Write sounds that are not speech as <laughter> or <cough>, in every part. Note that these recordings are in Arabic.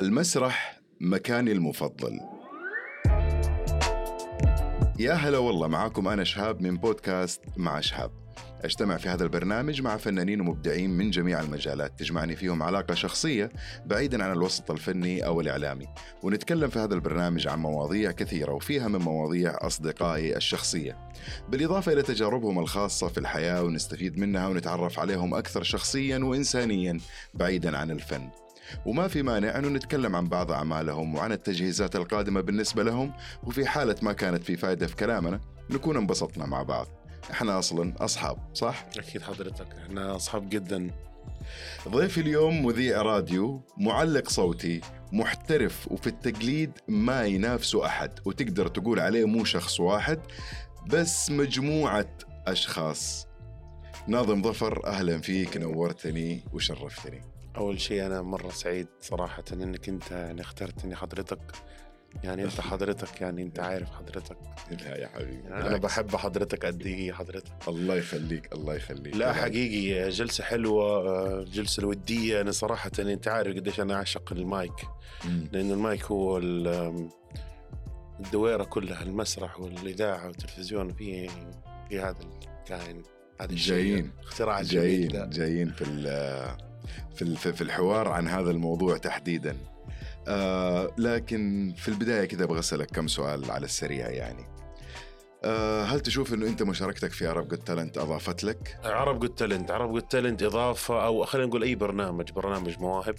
المسرح مكاني المفضل. يا هلا والله معاكم أنا شهاب من بودكاست مع شهاب. أجتمع في هذا البرنامج مع فنانين ومبدعين من جميع المجالات تجمعني فيهم علاقة شخصية بعيدا عن الوسط الفني أو الإعلامي. ونتكلم في هذا البرنامج عن مواضيع كثيرة وفيها من مواضيع أصدقائي الشخصية. بالإضافة إلى تجاربهم الخاصة في الحياة ونستفيد منها ونتعرف عليهم أكثر شخصيا وإنسانيا بعيدا عن الفن. وما في مانع أنه نتكلم عن بعض أعمالهم وعن التجهيزات القادمة بالنسبة لهم وفي حالة ما كانت في فائدة في كلامنا نكون انبسطنا مع بعض. إحنا أصلا أصحاب صح؟ أكيد حضرتك إحنا أصحاب جدا. ضيفي اليوم مذيع راديو معلق صوتي محترف وفي التقليد ما ينافسه أحد وتقدر تقول عليه مو شخص واحد بس مجموعة أشخاص. ناظم ظفر أهلا فيك نورتني وشرفتني. أول شيء أنا مرة سعيد صراحة إنك أنت يعني اخترتني حضرتك يعني أنت <laughs> حضرتك يعني أنت عارف حضرتك لا يا حبيبي يعني بالعكس. بحب حضرتك قد إيه حضرتك الله يخليك الله يخليك لا. حقيقي جلسة حلوة جلسة وديه أنا صراحة أنت عارف قديش أنا أعشق المايك. لأن المايك هو ال- الدويرة كلها المسرح والإذاعة والتلفزيون في في هذا الكائن هذا الشيء جايين. اختراع جايين. جايين في في في الحوار عن هذا الموضوع تحديدا. آه لكن في البداية كده أبغى أسألك كم سؤال على السريع يعني. آه هل تشوف إنه أنت مشاركتك في Arabs Got Talent أضافت لك؟ Arabs Got Talent Arabs Got Talent إضافة أو خلينا نقول أي برنامج برنامج مواهب.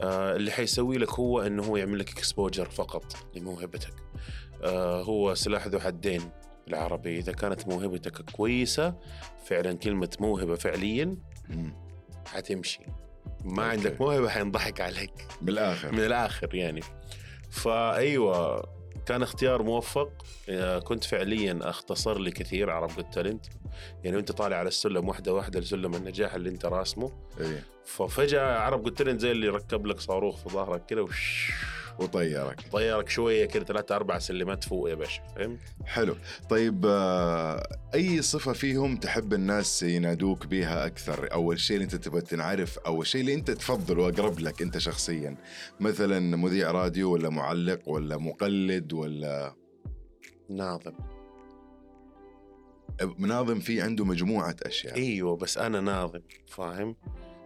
آه اللي حيسوي لك هو إنه هو يعمل لك exposure فقط لموهبتك. آه هو سلاح ذو حدين العربي. إذا كانت موهبتك كويسة فعلا كلمة موهبة فعليا. حتمشي. ما أوكي. عندك موهبة حينضحك عليك. بالآخر. من الآخر يعني. فأيوة كان اختيار موفق. آه، كنت فعليا أختصر لي كثير عرب got talent يعني وأنت طالع على السلم واحدة واحدة لسلم النجاح اللي أنت راسمه. إيه. ففجأة عرب جود تالنت زي اللي ركب لك صاروخ في ظهرك كده وش وطيرك. طيرك شوية كده ثلاثة أربع سلمات فوق يا باشا فهمت؟ حلو. طيب آه أي صفة فيهم تحب الناس ينادوك بها أكثر؟ أو الشيء اللي أنت تبغى تنعرف أو الشيء اللي أنت تفضله اقرب لك أنت شخصيا. مثلا مذيع راديو ولا معلق ولا مقلد ولا ناظم. مناظم في عنده مجموعة أشياء. إيوه بس أنا ناظم فاهم؟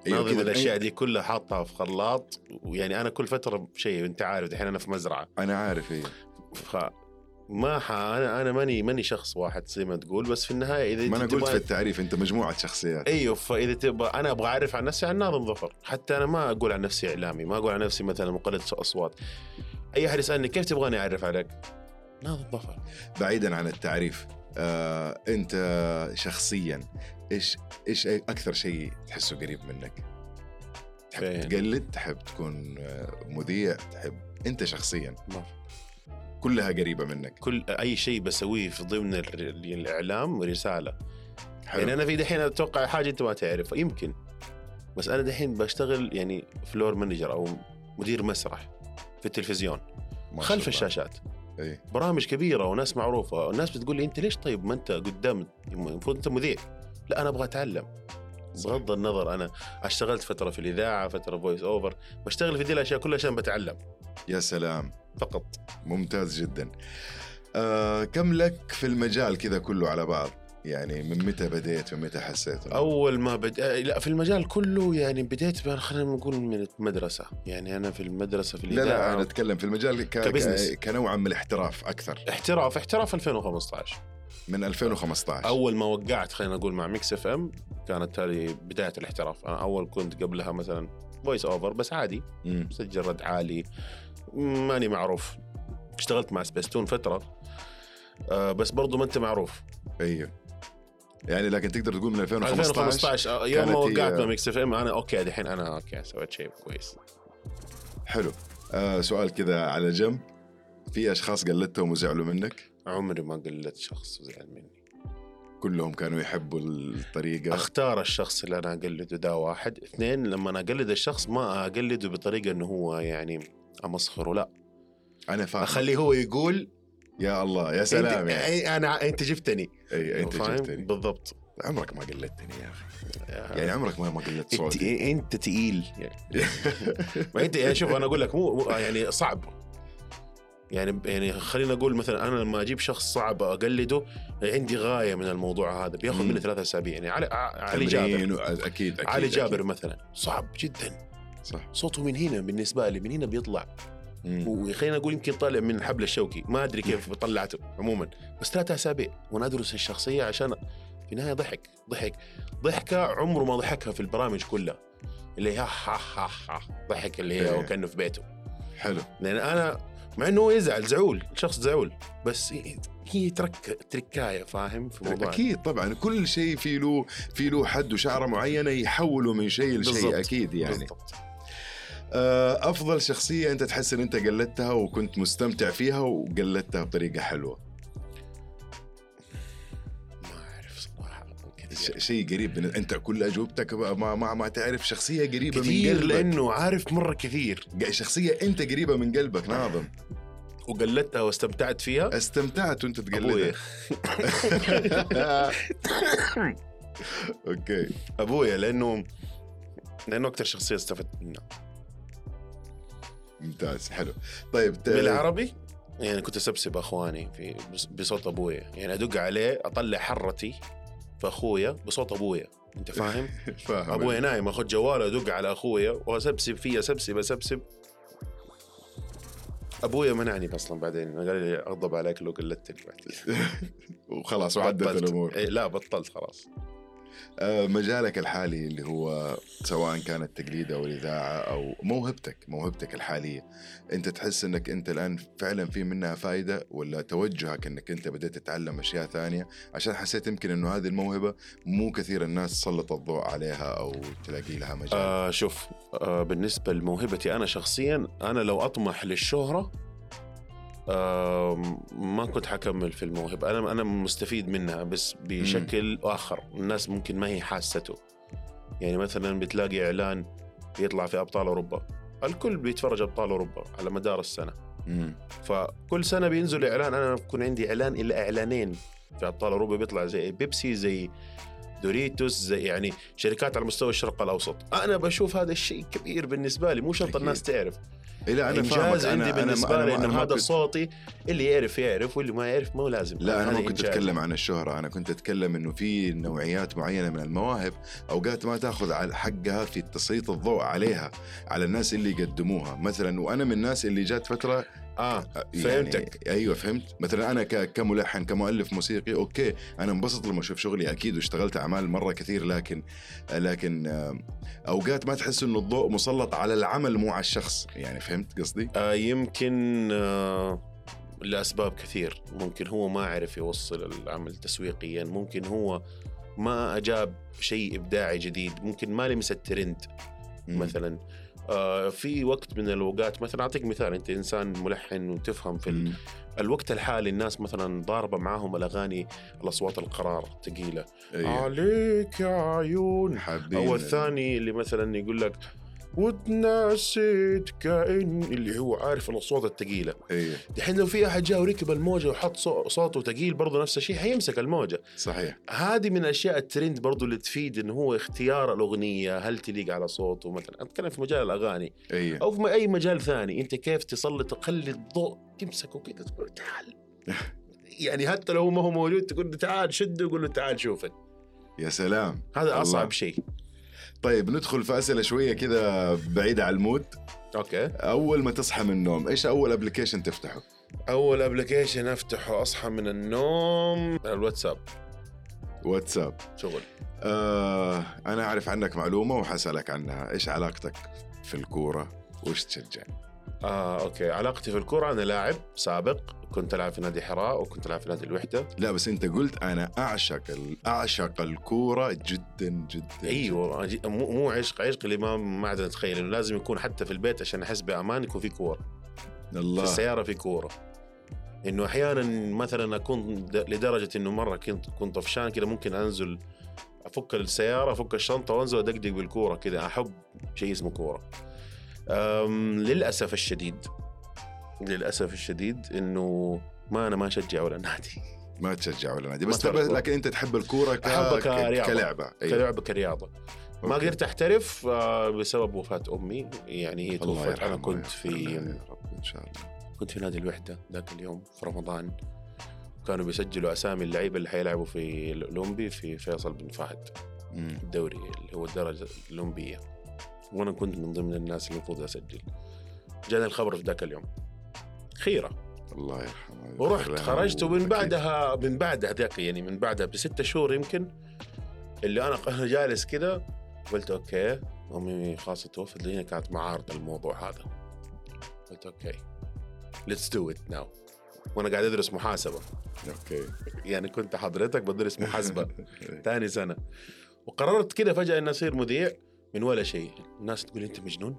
أيوة ناظم الأشياء دي كلها حاطها في خلاط ويعني أنا كل فترة شيء أنت عارف دحين أنا في مزرعة. أنا عارف إيه. ف ما ح... أنا أنا ماني ماني شخص واحد زي ما تقول بس في النهاية إذا ما أنا قلت في التعريف أنت مجموعة شخصيات. أيوه فإذا تبغى أنا أبغى أعرف عن نفسي عن ناظم ظفر حتى أنا ما أقول عن نفسي إعلامي ما أقول عن نفسي مثلا مقلد أصوات. أي أحد يسألني كيف تبغاني اعرف عليك ناظم ظفر بعيدا عن التعريف. آه انت شخصيا إيش إيش أكثر شيء تحسه قريب منك؟ تحب فين؟ تقلد؟ تحب تكون آه، مذيع؟ تحب انت شخصيا ما كلها قريبة منك. كل أي شيء بسويه في ضمن الإعلام رسالة. حلو. يعني أنا في دحين أتوقع حاجة أنت ما تعرفها يمكن. بس أنا دحين بشتغل يعني floor manager أو مدير مسرح في التلفزيون خلف الله. الشاشات. اي برامج كبيرة وناس معروفة والناس بتقول لي أنت ليش طيب ما أنت قدام؟ المفروض أنت مذيع. لا أنا أبغى أتعلم. بغض النظر أنا اشتغلت فترة في الإذاعة فترة voice over بشتغل في دي الأشياء كلها عشان بتعلم. يا سلام. فقط. ممتاز جدا. آه كم لك في المجال كذا كله على بعض؟ يعني من متى بديت من متى حسيت أول ما بد... آه، لا في المجال كله يعني بديت خلينا نقول من المدرسة. يعني أنا في المدرسة في لا الاذاعه لا أنا أتكلم في المجال ك... ك business. كنوع من الاحتراف أكثر. احتراف احتراف 2015 من 2015 أول ما وقعت خلينا نقول مع ميكس إف إم كانت هذه بداية الاحتراف. أنا أول كنت قبلها مثلا voice over بس عادي. مسجل رد عالي. ماني معروف. اشتغلت مع سبيستون فترة. آه بس برضو ما أنت معروف. أيوه. يعني لكن تقدر تقول من 2015 2015 آه، يوم ما وقعت مع ميكس إف إم أنا okay دحين أنا أوكي سويت شيء كويس. حلو. آه سؤال كذا على جنب. في أشخاص قلدتهم وزعلوا منك؟ عمري ما قلدت شخص وزعل مني. كلهم كانوا يحبوا الطريقة. أختار الشخص اللي أنا أقلده ده واحد. اثنين لما أنا أقلد الشخص ما أقلده بطريقة إنه هو يعني أمسخره لا. أنا فاهم. أخليه هو يقول يا الله يا سلام انت يعني أنا أنت جبتني أي أنت؟ جبتني بالضبط. عمرك ما قلدتني يا أخي. يعني عمرك ما ما قلدت صوتي. أنت تقيل يعني. <laughs> ما انت يعني شوف أنا أقول لك مو يعني صعب. يعني يعني خلينا أقول مثلا أنا لما أجيب شخص صعب أقلده عندي غاية من الموضوع هذا. بياخذ. مني ثلاثة أسابيع. يعني علي علي جابر. تمرين و- أكيد أكيد علي جابر أكيد. مثلا. صعب جدا. صح. صوته من هنا بالنسبة لي من هنا بيطلع. وخلينا نقول يمكن طالع من الحبل الشوكي. ما أدري كيف طلعته عموما. بس ثلاثة أسابيع وأنا أدرس الشخصية عشان في النهاية ضحك ضحك. ضحكة عمره ما ضحكها في البرامج كلها. اللي ها ها ها ها ضحك اللي هي إيه. وكأنه في بيته. حلو. لأن أنا مع إنه هو يزعل زعول شخص زعول. بس هي ترك تركاية فاهم في موضوع. أكيد طبعا. كل شيء في له في له حد وشعرة معينة يحوله من شيء لشيء. أكيد يعني. بالضبط. أفضل شخصية أنت تحس إن أنت قلدتها وكنت مستمتع فيها وقلدتها بطريقة حلوة؟ ما أعرف صراحة. كثير شيء قريب من أنت كل أجوبتك ما ما, ما تعرف شخصية قريبة من كثير قلبك. لأنه عارف مرة كثير. شخصية أنت قريبة من قلبك ناظم. وقلدتها واستمتعت فيها؟ استمتعت وأنت تقلدها. <laughs> أوكي. ابويا لأنه لأنه أكثر شخصية استفدت منها. ممتاز حلو. طيب ت- بالعربي؟ يعني كنت أسبسب أخواني في بص- بصوت أبويا. يعني أدق عليه أطلع حرتي في أخويا بصوت أبويا. أنت <laughs> فاهم؟ فاهم. أبويا نايم اخذ جواله أدق على أخويا وأسبسب فيه أسبسب أسبسب. أبويا منعني أصلا بعدين. قال لي أغضب عليك لو بعد. <laughs> وخلاص وعدت. الأمور. إيه لا بطلت خلاص. مجالك الحالي اللي هو سواء كانت تقليد أو الاذاعه أو موهبتك موهبتك الحالية. أنت تحس إنك أنت الآن فعلا في منها فائده ولا توجهك إنك أنت بدأت تتعلم أشياء ثانية؟ عشان حسيت يمكن إنه هذه الموهبة مو كثير الناس سلط الضوء عليها أو تلاقي لها مجال. آه شوف آه بالنسبة لموهبتي أنا شخصيا أنا لو أطمح للشهرة آه ما كنت حكمل في الموهبة. أنا أنا مستفيد منها بس بشكل آخر. الناس ممكن ما هي حاسته. يعني مثلا بتلاقي إعلان يطلع في أبطال أوروبا. الكل بيتفرج أبطال أوروبا على مدار السنة. مم. فكل سنة بينزل إعلان. أنا بكون عندي إعلان إلا إعلانين في أبطال أوروبا. بيطلع زي بيبسي زي دوريتوس زي يعني شركات على مستوى الشرق الأوسط. أنا بشوف هذا الشيء كبير بالنسبة لي. مو شرط. الناس تعرف. إيه لا أنا إنجاز فاهمك عندي أنا- بالنسبة أنا لي ما- إنه ما هذا كنت- صوتي اللي يعرف يعرف واللي ما يعرف مو لازم. لا أنا ما كنت إنجاز. أتكلم عن الشهرة. أنا كنت أتكلم إنه في نوعيات معينة من المواهب أوقات ما تأخذ على حقها في تسليط الضوء عليها على الناس اللي يقدموها. مثلا وأنا من الناس اللي جات فترة آه يعني فهمتك. أيوه فهمت. مثلا أنا كملحن كمؤلف موسيقي أوكي أنا انبسط لما أشوف شغلي. أكيد واشتغلت أعمال مرة كثير لكن لكن آه، أوقات ما تحس إنه الضوء مسلط على العمل مو على الشخص. يعني فهمت قصدي؟ آه يمكن آه لأسباب كثير. ممكن هو ما عرف يوصل العمل تسويقيا. ممكن هو ما أجاب شيء إبداعي جديد. ممكن ما لمس الترند. مثلا. آه في وقت من الأوقات مثلا أعطيك مثال أنت إنسان ملحن وتفهم في ال-. الوقت الحالي الناس مثلا ضاربة معاهم الأغاني الأصوات القرار ثقيلة أيوة. عليك يا عيون حابين أو الثاني اللي مثلا يقول لك وتناسيت كأن اللي هو عارف الأصوات الثقيله أيوه دحين لو في أحد جاء وركب الموجة وحط صو- صوته ثقيل برضه نفس الشيء حيمسك الموجة. صحيح. هذه من الأشياء الترند برضه اللي تفيد انه هو اختيار الأغنية هل تليق على صوته مثلا. أتكلم في مجال الأغاني. أيوه أو في أي مجال ثاني. أنت كيف تسلط تخلي الضوء تمسكه كذا تقول تعال. <laughs> يعني حتى لو ما هو موجود تقول له تعال شده وقول له تعال شوفه. يا سلام. هذا الله. أصعب شيء. طيب ندخل في أسئلة شوية كذا بعيدة عن ال mood. okay. أول ما تصحى من النوم إيش أول application تفتحه؟ أول application أفتحه أصحى من النوم الواتساب. واتساب. شغل. آه أنا أعرف عنك معلومة وحسالك عنها. إيش علاقتك في الكورة؟ وش تشجع؟ آه أوكي. علاقتي في الكرة أنا لاعب سابق. كنت ألعب في نادي حراء وكنت ألعب في نادي الوحدة. لا بس أنت قلت أنا أعشق أعشق الكورة جدا جدا أيوه مو مو عشق عشق اللي ما ما عاد نتخيل إنه لازم يكون حتى في البيت عشان أحس بأمان يكون في كورة. في الله السيارة في كورة. إنه أحيانا مثلا أكون لدرجة إنه مرة كنت كنت طفشان كذا ممكن أنزل أفك السيارة أفك الشنطة وأنزل أدقدق بالكورة كذا أحب شيء اسمه كورة. للأسف الشديد للأسف الشديد إنه ما أنا ما أشجع ولا نادي <laughs> ما تشجع ولا نادي. بس لكن أنت تحب الكورة ك... كرياضة. كلعبة. أيوة. كلعبة كرياضة. ما أوكي. قدرت احترف آه، بسبب وفاة أمي. يعني هي توفت أنا كنت في يا رب إن شاء الله. كنت في نادي الوحدة ذاك اليوم في رمضان. كانوا بيسجلوا أسامي اللعيبة اللي حيلعبوا في الأولمبي في فيصل بن فهد. الدوري اللي هو الدرجة الأولمبية. وأنا كنت من ضمن الناس اللي المفروض أسجل. جاني الخبر في ذاك اليوم. خيرة. الله يرحمه ورحت خرجت ومن. بعدها من بعدها ذاك يعني من بعدها بستة شهور يمكن اللي أنا أنا <laughs> جالس كذا قلت okay أمي خلاص توفت لي كانت معارضة الموضوع هذا. قلت okay let's do it now وأنا قاعد أدرس محاسبة. أوكي. يعني كنت حضرتك بدرس <laughs> محاسبة <laughs> ثاني سنة. وقررت كده فجأة إني أصير مذيع. من ولا شيء. الناس تقول أنت مجنون؟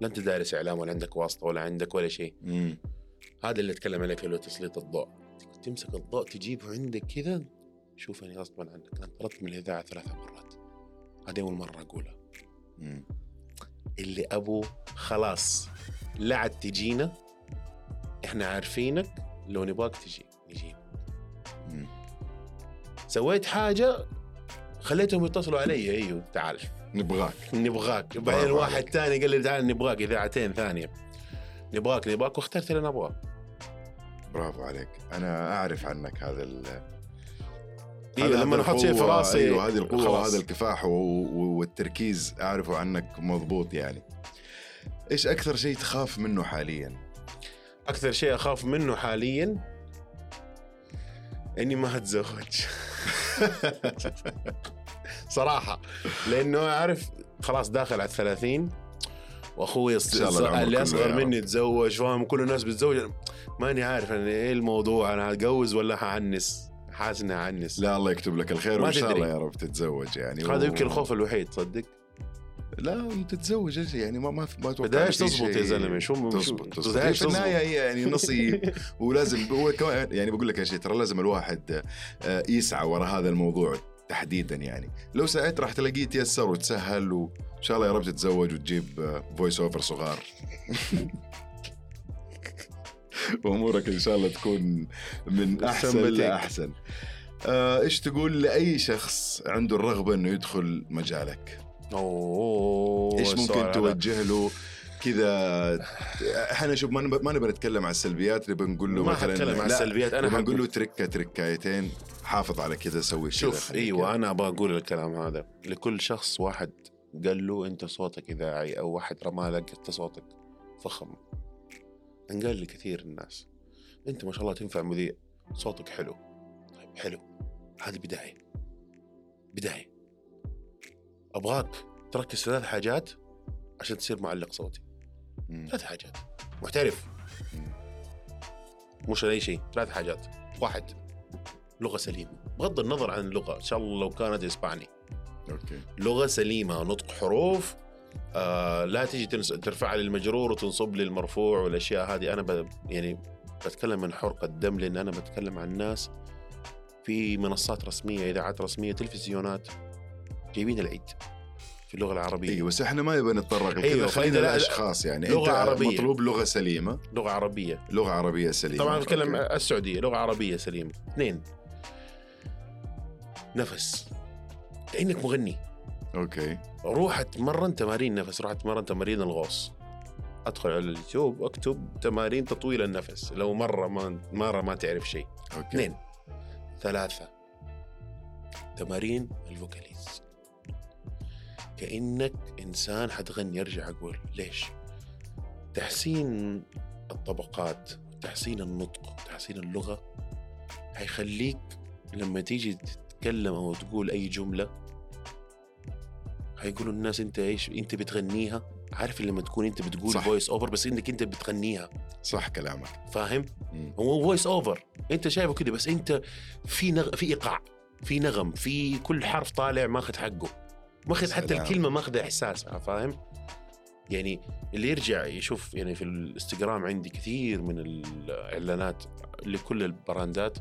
لا أنت دارس إعلام ولا عندك واسطة ولا عندك ولا شيء. مم. هذا اللي أتكلم عليك اللي هو تسليط الضوء. تمسك الضوء تجيبه عندك كذا شوفني غصبا عنك. أنا طردت من الإذاعة ثلاث مرات. هذه أول مرة أقولها. مم. اللي أبو خلاص لا عاد تجينا. إحنا عارفينك. لو نبغاك تجي نجينا. سويت حاجة خليتهم يتصلوا علي. أيوه تعال. نبغاك. نبغاك. بعدين واحد. ثاني قال لي تعال نبغاك إذاعتين ثانية. نبغاك نبغاك واخترت اللي أنا ابغاه برافو عليك. أنا أعرف عنك هذا ال هذا- لما أحط شيء في راسي. أيوه هذه القوة خلاص. وهذا الكفاح و- و- والتركيز أعرفه عنك مضبوط يعني. إيش أكثر شيء تخاف منه حاليا؟ أكثر شيء أخاف منه حاليا؟ إني ما أتزوج. <laughs> صراحة. لأنه أعرف خلاص داخل على الثلاثين وأخوي اللي أصغر مني تزوج فاهم؟ كل الناس بتتزوج ماني عارف أنا إيه الموضوع أنا هتجوز ولا حعنس حاسس إني حعنس لا الله يكتب لك الخير وإن شاء. الله يا رب تتزوج يعني. هذا و- يمكن الخوف الوحيد تصدق؟ لا تتزوج يعني؟ ما ما ما أتوقع بدايش تزبط يا زلمة شو تزبط تزبط. في النهاية تزبط هي يعني نصيب <laughs> ولازم هو كمان يعني بقول لك يا شيء ترى لازم الواحد آه، يسعى وراء هذا الموضوع. تحديدا يعني. لو سعيت راح تلاقيه تيسر وتسهل وإن شاء الله يا رب تتزوج وتجيب voice over صغار. <laughs> وامورك إن شاء الله تكون من أحسن. لاحسن آه، إيش تقول لأي شخص عنده الرغبة إنه يدخل مجالك؟ أوه إيش ممكن. توجه له؟ كذا إحنا شوف ما نب- ما نبغى نتكلم عن السلبيات نبغى نقول له ما مثلا حتكلم عن السلبيات أنا نبغى نقول له تركة تركايتين حافظ على كذا سوي شوف أيوه. أنا أبغى أقول الكلام هذا. لكل شخص واحد قال له أنت صوتك اذاعي أو واحد رمى لك أنت صوتك فخم. انقال لي كثير الناس. أنت ما شاء الله تنفع مذيع صوتك حلو. طيب حلو. هذه بداية. بداية. أبغاك تركز ثلاث حاجات عشان تصير معلق صوتي. ثلاث حاجات. محترف. مش أي شيء. ثلاث حاجات. واحد لغة سليمة. بغض النظر عن اللغة إن شاء الله لو كانت إسباني. أوكي. لغة سليمة نطق حروف. آه لا تنس... ترفع لي المجرور وتنصب لي المرفوع والأشياء هذه. أنا ب... يعني بتكلم من حرقة دم لأن أنا بتكلم عن ناس في منصات رسمية إذاعات رسمية تلفزيونات جايبين العيد. في اللغة العربية. أيوه بس إحنا ما نبغى نتطرق لكذا. أيوة، خلينا الأشخاص يعني. لغة أنت عربية. مطلوب لغة سليمة. لغة عربية. لغة عربية سليمة. طبعا okay. السعودية. لغة عربية سليمة. اثنين. نفس. كأنك مغني. okay. روح اتمرن تمارين نفس. روح اتمرن تمارين الغوص. أدخل على اليوتيوب اكتب تمارين تطويل النفس. لو مرة ما مرة ما تعرف شيء. okay. اثنين. ثلاثة. تمارين ال vocalise. كأنك إنسان حتغني. أرجع أقول ليش؟ تحسين الطبقات تحسين النطق تحسين اللغة حيخليك لما تيجي تتكلم أو تقول أي جملة حيقولوا الناس أنت إيش؟ أنت بتغنيها؟ عارف لما تكون أنت بتقول صح. voice over بس إنك أنت بتغنيها. صح كلامك. فاهم؟ مم. هو voice over أنت شايفه كده بس أنت في نغ... في إيقاع في نغم في كل حرف طالع ماخذ حقه. ماخذ حقه. الكلمة ماخذه احساسها فاهم؟ يعني اللي يرجع يشوف يعني في الإنستغرام عندي كثير من الإعلانات لكل البراندات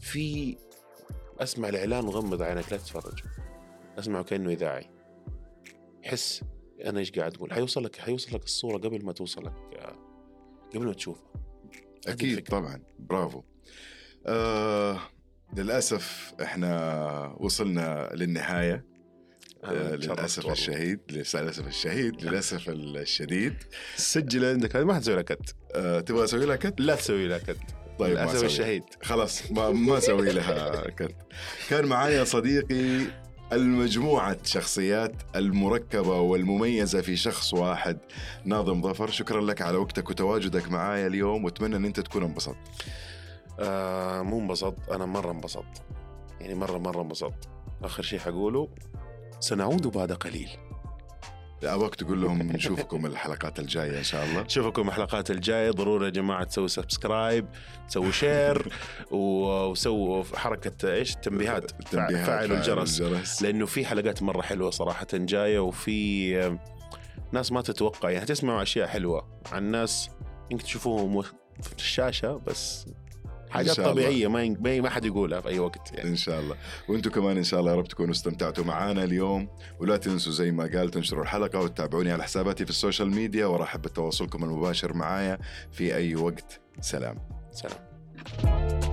في أسمع الإعلان وغمض عينك لا تتفرج. أسمعه كأنه إذاعي. حس أنا إيش قاعد أقول؟ حيوصل لك حيوصل لك الصورة قبل ما توصلك قبل ما تشوفها. أكيد الفكرة. طبعا. برافو. آه للأسف إحنا وصلنا للنهاية. للأسف والله. الشهيد للأسف الشهيد للأسف الشديد. سجل عندك هذه ما حتسوي لها كت. آه تبغى أسوي لها كت؟ لا تسوي لها كت. طيب للأسف. الشهيد. خلاص ما ما أسوي لها <laughs> كت. كان معايا صديقي المجموعة شخصيات المركبة والمميزة في شخص واحد ناظم ظفر. شكرا لك على وقتك وتواجدك معايا اليوم وأتمنى إن أنت تكون انبسطت. آه مو انبسط أنا مرة انبسط يعني مرة مرة انبسط آخر شيء حقوله سنعود بعد قليل. أبغاك تقول لهم نشوفكم الحلقات الجاية إن شاء الله. نشوفكم الحلقات الجاية. ضروري يا جماعة تسووا سبسكرايب تسووا share <laughs> وسووا حركة إيش؟ التنبيهات التنبيهات <laughs> فعلوا الجرس. الجرس. لأنه في حلقات مرة حلوة صراحة جاية وفي ناس ما تتوقع. يعني تسمعوا أشياء حلوة عن ناس يمكن تشوفوهم في الشاشة بس حاجات. طبيعية ما ما ما حد يقولها في أي وقت يعني. إن شاء الله. وأنتم كمان إن شاء الله يا رب تكونوا استمتعتوا معانا اليوم. ولا تنسوا زي ما قال تنشروا الحلقة وتتابعوني على حساباتي في ال social media ورحب بتواصلكم المباشر معايا في أي وقت. سلام. سلام.